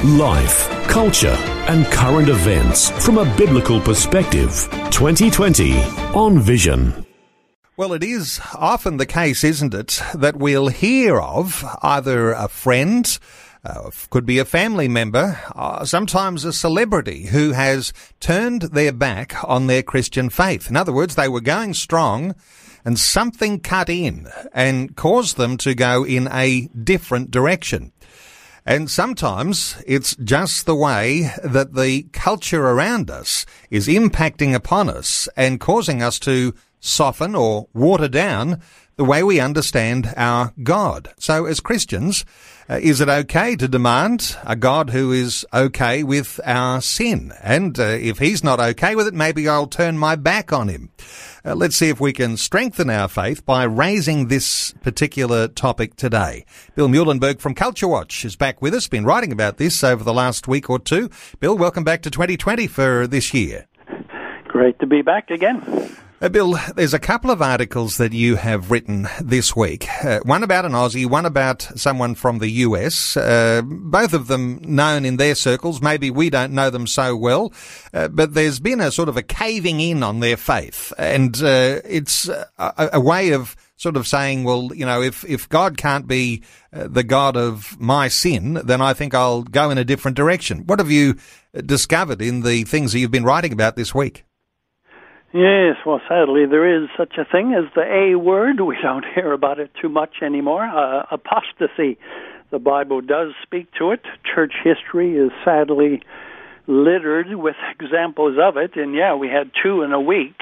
Life, culture, and current events from a biblical perspective. 2020 on Vision. Well, it is often the case, isn't it, that we'll hear of either a friend, uh, could be a family member, uh, sometimes a celebrity who has turned their back on their Christian faith. In other words, they were going strong and something cut in and caused them to go in a different direction. And sometimes it's just the way that the culture around us is impacting upon us and causing us to soften or water down the way we understand our God. So as Christians, uh, is it okay to demand a God who is okay with our sin? And uh, if he's not okay with it, maybe I'll turn my back on him. Uh, let's see if we can strengthen our faith by raising this particular topic today. Bill Muehlenberg from Culture Watch is back with us, been writing about this over the last week or two. Bill, welcome back to 2020 for this year. Great to be back again. Uh, Bill, there's a couple of articles that you have written this week. Uh, one about an Aussie, one about someone from the US. Uh, both of them known in their circles. Maybe we don't know them so well, uh, but there's been a sort of a caving in on their faith, and uh, it's a, a, way of sort of saying, well, you know, if if God can't be uh, the God of my sin, then I think I'll go in a different direction. What have you discovered in the things that you've been writing about this week? Yes, well, sadly, there is such a thing as the A word. We don't hear about it too much anymore. Uh, apostasy. The Bible does speak to it. Church history is sadly littered with examples of it. And yeah, we had two in a week,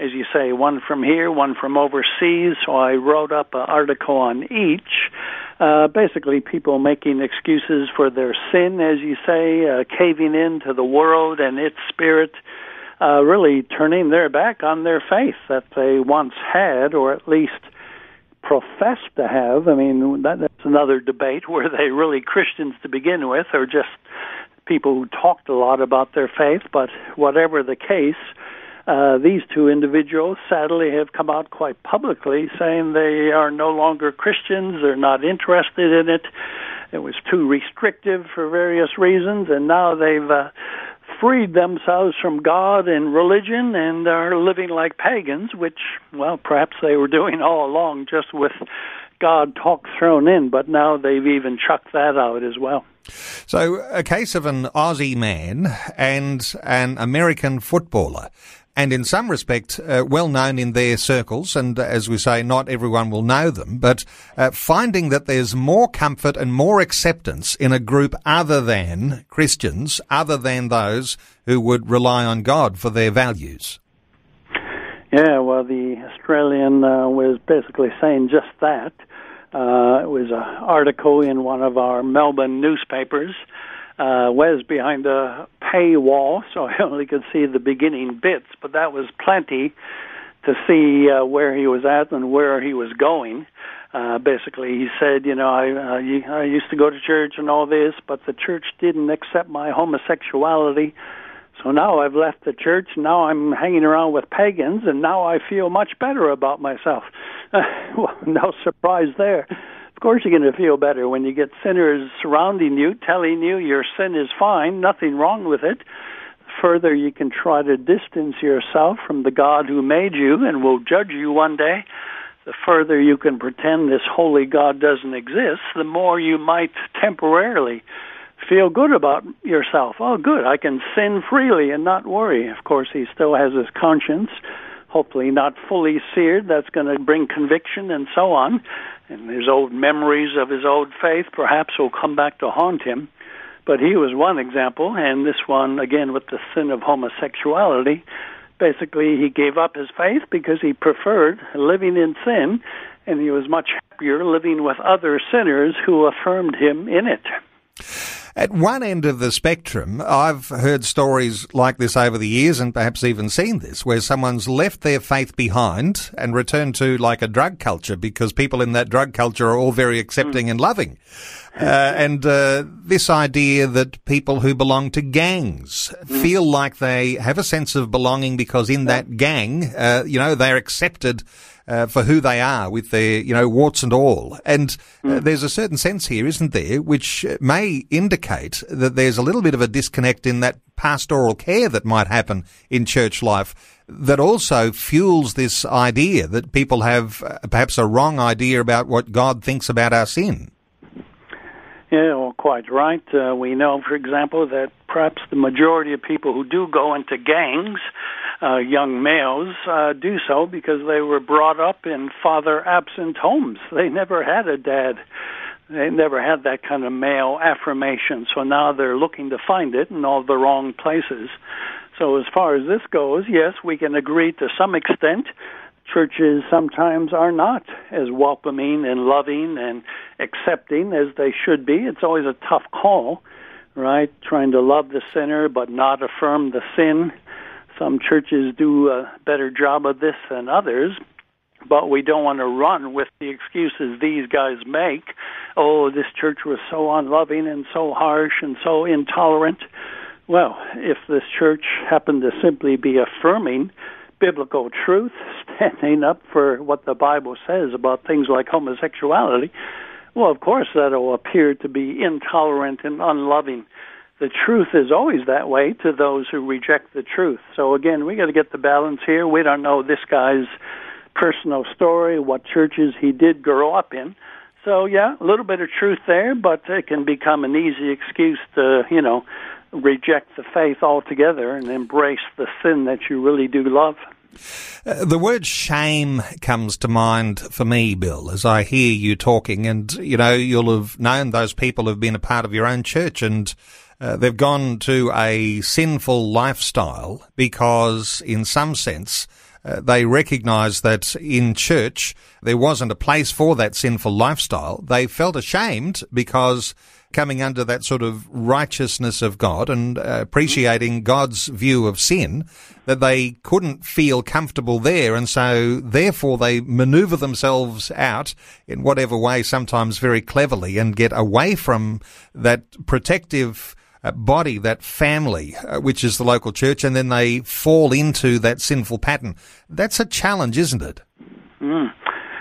as you say, one from here, one from overseas. So I wrote up an article on each. Uh, basically, people making excuses for their sin, as you say, uh, caving in to the world and its spirit uh, really turning their back on their faith that they once had, or at least professed to have. I mean, that, that's another debate. Were they really Christians to begin with, or just people who talked a lot about their faith? But whatever the case, uh, these two individuals sadly have come out quite publicly saying they are no longer Christians, they're not interested in it. It was too restrictive for various reasons, and now they've uh, freed themselves from God and religion and are living like pagans, which, well, perhaps they were doing all along just with God talk thrown in, but now they've even chucked that out as well. So, a case of an Aussie man and an American footballer and in some respect uh, well known in their circles. And as we say, not everyone will know them, but uh, finding that there's more comfort and more acceptance in a group other than Christians, other than those who would rely on God for their values. Yeah, well, the Australian uh, was basically saying just that. Uh, it was an article in one of our Melbourne newspapers uh, was behind a paywall, so I only could see the beginning bits, but that was plenty to see uh, where he was at and where he was going. Uh, basically, he said, you know, I, uh, I used to go to church and all this, but the church didn't accept my homosexuality. So now I've left the church. Now I'm hanging around with pagans, and now I feel much better about myself. well, no surprise there. Of course, you're going to feel better when you get sinners surrounding you, telling you your sin is fine, nothing wrong with it. The further, you can try to distance yourself from the God who made you and will judge you one day. The further you can pretend this holy God doesn't exist, the more you might temporarily feel good about yourself. Oh, good, I can sin freely and not worry. Of course, he still has his conscience hopefully not fully seared. That's going to bring conviction and so on. And his old memories of his old faith perhaps will come back to haunt him. But he was one example, and this one, again, with the sin of homosexuality. Basically, he gave up his faith because he preferred living in sin, and he was much happier living with other sinners who affirmed him in it. At one end of the spectrum, I've heard stories like this over the years and perhaps even seen this, where someone's left their faith behind and returned to like a drug culture because people in that drug culture are all very accepting mm. and loving. Uh, and uh, this idea that people who belong to gangs mm. feel like they have a sense of belonging because in that gang, uh, you know, they're accepted uh, for who they are with their, you know, warts and all. And uh, mm. there's a certain sense here, isn't there, which may indicate that there's a little bit of a disconnect in that pastoral care that might happen in church life that also fuels this idea that people have uh, perhaps a wrong idea about what God thinks about our sin. Yeah, well, quite right. Uh, we know, for example, that perhaps the majority of people who do go into gangs, uh, young males, uh, do so because they were brought up in father absent homes. They never had a dad. They never had that kind of male affirmation. So now they're looking to find it in all the wrong places. So as far as this goes, yes, we can agree to some extent churches sometimes are not as welcoming and loving and accepting as they should be. It's always a tough call, right? Trying to love the sinner but not affirm the sin. Some churches do a better job of this than others, but we don't want to run with the excuses these guys make. Oh, this church was so unloving and so harsh and so intolerant. Well, if this church happened to simply be affirming biblical truth, standing up for what the Bible says about things like homosexuality, well, of course, that'll appear to be intolerant and unloving. The truth is always that way to those who reject the truth. So again, we got to get the balance here. We don't know this guy's personal story, what churches he did grow up in. So yeah, a little bit of truth there, but it can become an easy excuse to, you know, reject the faith altogether and embrace the sin that you really do love. Uh, the word shame comes to mind for me, Bill, as I hear you talking. And, you know, you'll have known those people who've been a part of your own church and uh, they've gone to a sinful lifestyle because, in some sense, uh, they recognise that in church there wasn't a place for that sinful lifestyle. They felt ashamed because coming under that sort of righteousness of God and uh, appreciating God's view of sin, that they couldn't feel comfortable there. And so therefore they maneuver themselves out in whatever way, sometimes very cleverly and get away from that protective body, that family, uh, which is the local church, and then they fall into that sinful pattern. That's a challenge, isn't it? Mm.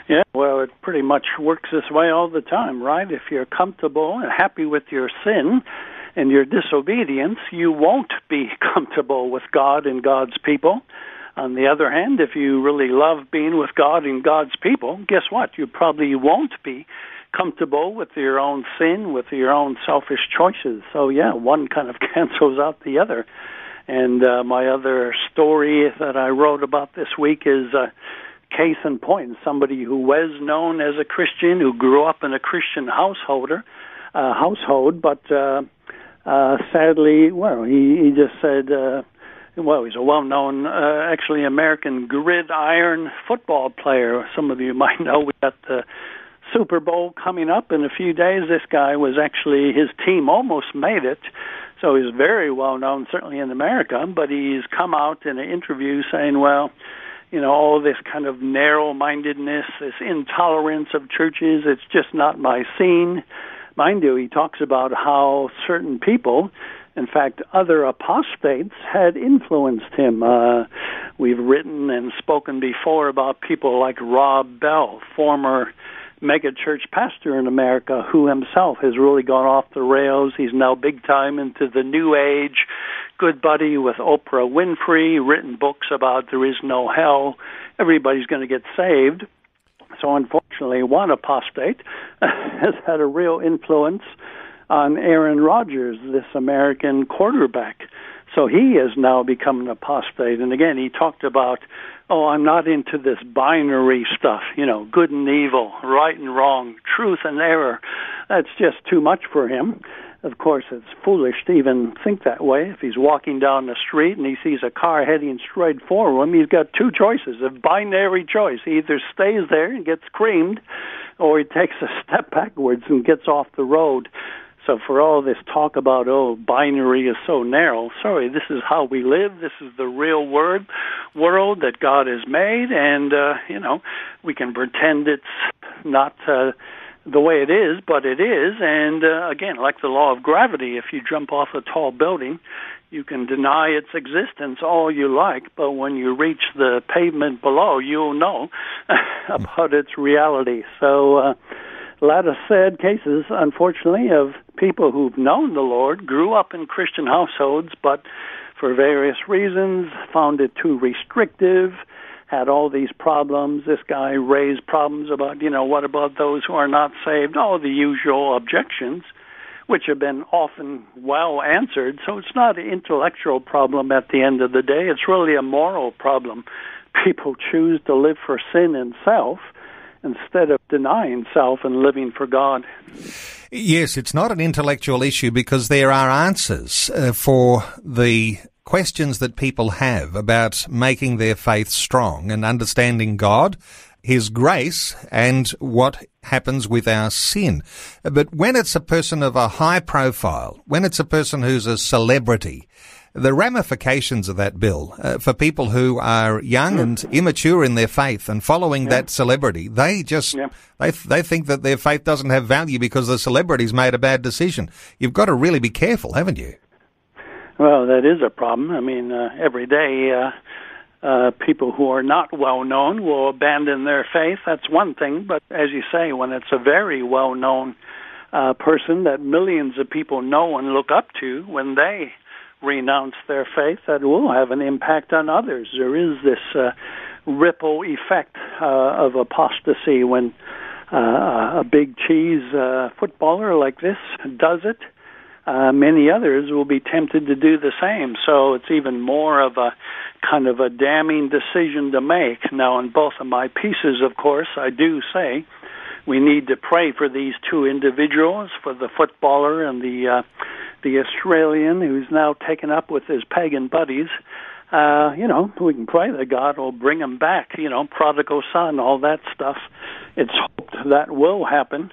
Yeah, well, it pretty much works this way all the time, right? If you're comfortable and happy with your sin and your disobedience, you won't be comfortable with God and God's people. On the other hand, if you really love being with God and God's people, guess what? You probably won't be comfortable with your own sin, with your own selfish choices. So, yeah, one kind of cancels out the other. And uh, my other story that I wrote about this week is uh, case in point, somebody who was known as a Christian, who grew up in a Christian householder, uh, household, but uh, uh, sadly, well, he, he just said, uh, well, he's a well-known, uh, actually American gridiron football player. Some of you might know we got the Super Bowl coming up in a few days. This guy was actually his team almost made it. So he's very well known, certainly in America, but he's come out in an interview saying, well, you know, all this kind of narrow mindedness, this intolerance of churches, it's just not my scene. Mind you, he talks about how certain people, in fact, other apostates, had influenced him. Uh, we've written and spoken before about people like Rob Bell, former megachurch pastor in America who himself has really gone off the rails. He's now big time into the new age, good buddy with Oprah Winfrey, written books about there is no hell. Everybody's going to get saved. So unfortunately, one apostate has had a real influence on Aaron Rodgers, this American quarterback. So he has now become an apostate. And again, he talked about oh, I'm not into this binary stuff, you know, good and evil, right and wrong, truth and error. That's just too much for him. Of course, it's foolish to even think that way. If he's walking down the street and he sees a car heading straight for him, he's got two choices, a binary choice. He either stays there and gets creamed, or he takes a step backwards and gets off the road. So for all this talk about oh binary is so narrow, sorry, this is how we live. This is the real word world that God has made, and uh, you know we can pretend it's not. Uh, the way it is, but it is. And uh, again, like the law of gravity, if you jump off a tall building, you can deny its existence all you like, but when you reach the pavement below, you'll know about its reality. So, uh, a lot of sad cases, unfortunately, of people who've known the Lord, grew up in Christian households, but for various reasons found it too restrictive, had all these problems. This guy raised problems about, you know, what about those who are not saved? All the usual objections which have been often well answered. So it's not an intellectual problem at the end of the day. It's really a moral problem. People choose to live for sin and self instead of denying self and living for God. Yes, it's not an intellectual issue because there are answers uh, for the questions that people have about making their faith strong and understanding God his grace and what happens with our sin. But when it's a person of a high profile, when it's a person who's a celebrity, the ramifications of that bill uh, for people who are young and immature in their faith and following yeah. that celebrity, they just yeah. they they think that their faith doesn't have value because the celebrity's made a bad decision. You've got to really be careful, haven't you? Well, that is a problem. I mean, uh, every day uh, uh, people who are not well known will abandon their faith. That's one thing. But as you say, when it's a very well known uh, person that millions of people know and look up to, when they renounce their faith, that will have an impact on others. There is this uh, ripple effect uh, of apostasy when uh, a big cheese uh, footballer like this does it. Uh, many others will be tempted to do the same. So it's even more of a kind of a damning decision to make. Now, in both of my pieces, of course, I do say we need to pray for these two individuals, for the footballer and the uh, the Australian who's now taken up with his pagan buddies. Uh, you know, we can pray that God will bring him back. You know, prodigal son, all that stuff. It's hoped that will happen.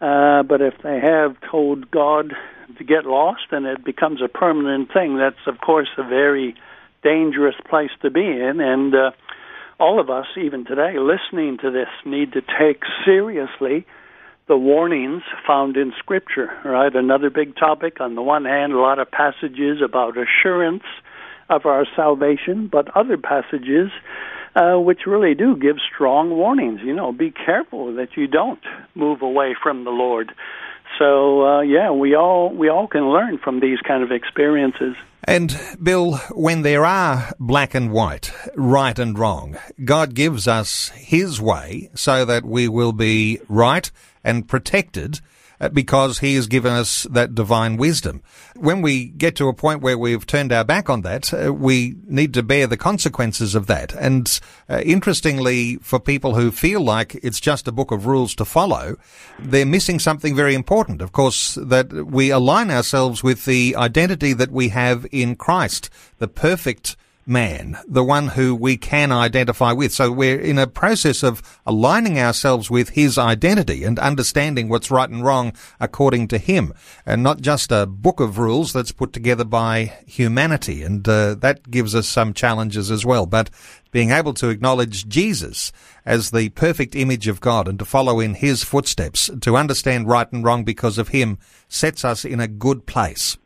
Uh, but if they have told God to get lost and it becomes a permanent thing, that's of course a very dangerous place to be in. And uh, all of us, even today, listening to this, need to take seriously the warnings found in Scripture. Right, another big topic. On the one hand, a lot of passages about assurance of our salvation, but other passages uh, which really do give strong warnings. You know, be careful that you don't move away from the Lord. So uh, yeah, we all we all can learn from these kind of experiences. And Bill, when there are black and white, right and wrong, God gives us His way so that we will be right and protected because he has given us that divine wisdom. When we get to a point where we've turned our back on that, uh, we need to bear the consequences of that. And uh, interestingly, for people who feel like it's just a book of rules to follow, they're missing something very important. Of course, that we align ourselves with the identity that we have in Christ, the perfect man, the one who we can identify with. So we're in a process of aligning ourselves with his identity and understanding what's right and wrong according to him, and not just a book of rules that's put together by humanity. And uh, that gives us some challenges as well. But being able to acknowledge Jesus as the perfect image of God and to follow in his footsteps, to understand right and wrong because of him, sets us in a good place.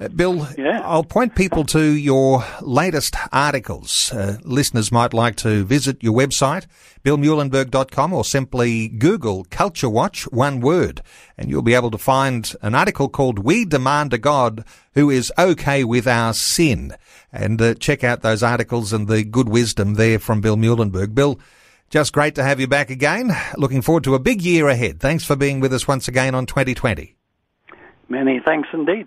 Uh, Bill, yeah. I'll point people to your latest articles. Uh, listeners might like to visit your website, billmuehlenberg.com, or simply Google Culture Watch, one word, and you'll be able to find an article called We Demand a God Who Is Okay with Our Sin. And uh, check out those articles and the good wisdom there from Bill Muehlenberg. Bill, just great to have you back again. Looking forward to a big year ahead. Thanks for being with us once again on 2020. Many thanks indeed.